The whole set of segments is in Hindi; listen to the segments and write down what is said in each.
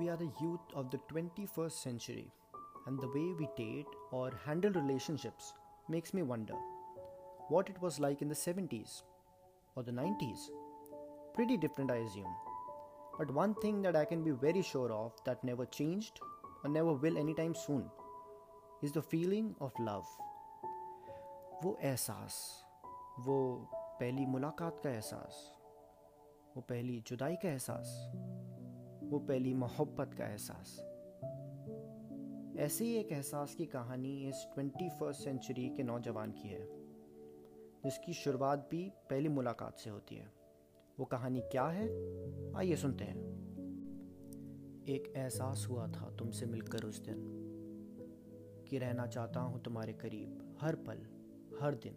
We are the youth of the 21st century, and the way we date or handle relationships makes me wonder what it was like in the 70s or the 90s. Pretty different, I assume. But one thing that I can be very sure of that never changed or never will anytime soon is the feeling of love. वो एहसास वो पहली मुलाकात का एहसास वो पहली जुदाई का एहसास वो पहली मोहब्बत का एहसास। ऐसे ही एक एहसास की कहानी इस ट्वेंटी फ़र्स्ट सेंचुरी के नौजवान की है, जिसकी शुरुआत भी पहली मुलाकात से होती है। वो कहानी क्या है? आइए सुनते हैं। एक एहसास हुआ था तुमसे मिलकर उस दिन, कि रहना चाहता हूँ तुम्हारे करीब हर पल, हर दिन।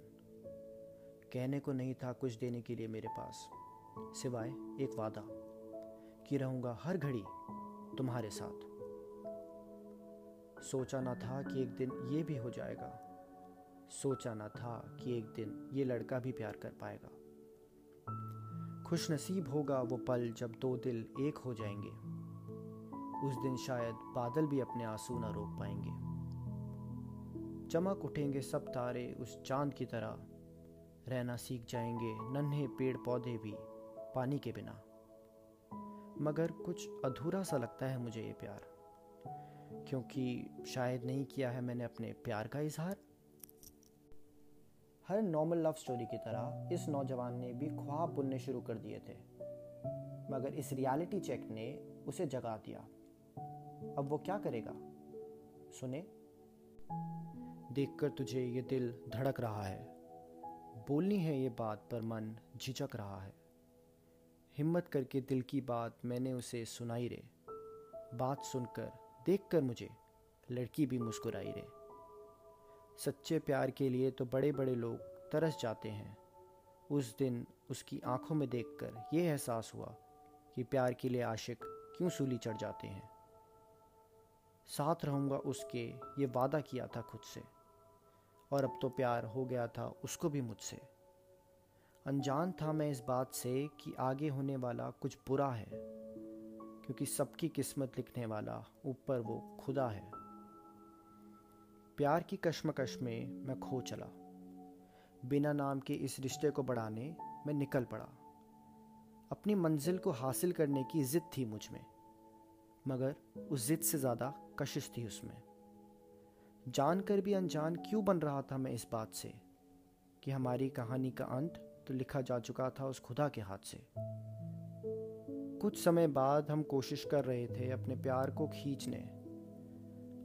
कहने को नहीं था कुछ देने के लिए मेरे पास, सिवाय एक वादा। कि रहूँगा हर घड़ी तुम्हारे साथ। सोचा ना था कि एक दिन ये भी हो जाएगा। सोचा ना था कि एक दिन ये लड़का भी प्यार कर पाएगा। खुश नसीब होगा वो पल जब दो दिल एक हो जाएँगे। उस दिन शायद बादल भी अपने आँसू ना रोक पाएँगे। चमक उठेंगे सब तारे उस चाँद की तरह। रहना सीख जाएँगे नन्हे पेड़ पौधे भी पानी के बिना। मगर कुछ अधूरा सा लगता है मुझे ये प्यार। क्योंकि शायद नहीं किया है मैंने अपने प्यार का इजहार। हर नॉर्मल लव स्टोरी की तरह इस नौजवान ने भी ख्वाब बुनने शुरू कर दिए थे। मगर इस रियलिटी चेक ने उसे जगा दिया। अब वो क्या करेगा? सुने? देखकर तुझे ये दिल धड़क रहा है। बोलनी है ये बात पर मन झिझक रहा है। हिम्मत करके दिल की बात मैंने उसे सुनाई रे। बात सुनकर, देखकर मुझे लड़की भी मुस्कुराई रे। सच्चे प्यार के लिए तो बड़े बड़े लोग तरस जाते हैं। उस दिन उसकी आँखों में देखकर यह एहसास हुआ कि प्यार के लिए आशिक क्यों सूली चढ़ जाते हैं। साथ रहूँगा उसके, ये वादा किया था खुद से। और अब तो प्यार हो गया था उसको भी मुझसे। अनजान था मैं इस बात से कि आगे होने वाला कुछ बुरा है, क्योंकि सबकी किस्मत लिखने वाला ऊपर वो खुदा है। प्यार की कश्मकश में मैं खो चला। बिना नाम के इस रिश्ते को बढ़ाने मैं निकल पड़ा। अपनी मंजिल को हासिल करने की जिद थी मुझमें, मगर उस जिद से ज़्यादा कशिश थी उसमें। जानकर भी अनजान क्यों बन रहा था मैं इस बात से कि हमारी कहानी का अंत तो लिखा जा चुका था उस खुदा के हाथ से। कुछ समय बाद हम कोशिश कर रहे थे अपने प्यार को खींचने,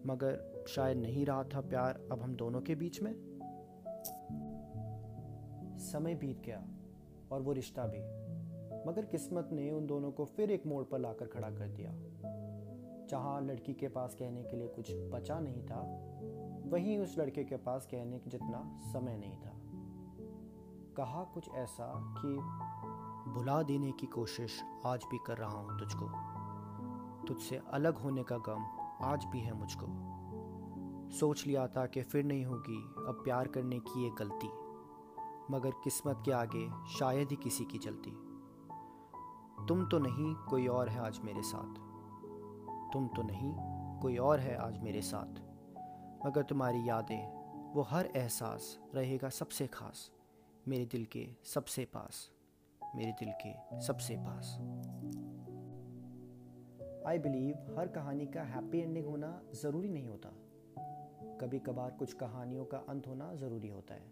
मगर शायद नहीं रहा था प्यार अब हम दोनों के बीच में। समय बीत गया और वो रिश्ता भी, मगर किस्मत ने उन दोनों को फिर एक मोड़ पर लाकर खड़ा कर दिया। जहाँ लड़की के पास कहने के लिए कुछ बचा नहीं था, वहीं उस लड़के के पास कहने के जितना समय नहीं था। कहा कुछ ऐसा कि भुला देने की कोशिश आज भी कर रहा हूँ तुझको। तुझसे अलग होने का गम आज भी है मुझको। सोच लिया था कि फिर नहीं होगी, अब प्यार करने की ये गलती। मगर किस्मत के आगे शायद ही किसी की चलती। तुम तो नहीं, कोई और है आज मेरे साथ। तुम तो नहीं, कोई और है आज मेरे साथ। मगर तुम्हारी यादें, वो हर एहसास रहेगा सबसे खास। मेरे दिल के सबसे पास, मेरे दिल के सबसे पास। आई बिलीव हर कहानी का हैप्पी एंडिंग होना ज़रूरी नहीं होता। कभी कभार कुछ कहानियों का अंत होना ज़रूरी होता है।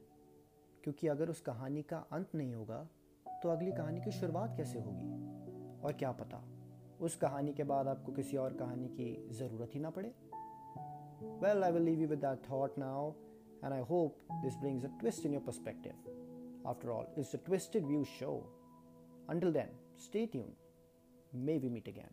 क्योंकि अगर उस कहानी का अंत नहीं होगा तो अगली कहानी की शुरुआत कैसे होगी? और क्या पता, उस कहानी के बाद आपको किसी और कहानी की ज़रूरत ही ना पड़े। Well I will leave you with that thought now and I hope this brings a twist in your perspective after all, it's a Twisted View show. Until then, stay tuned. May we meet again.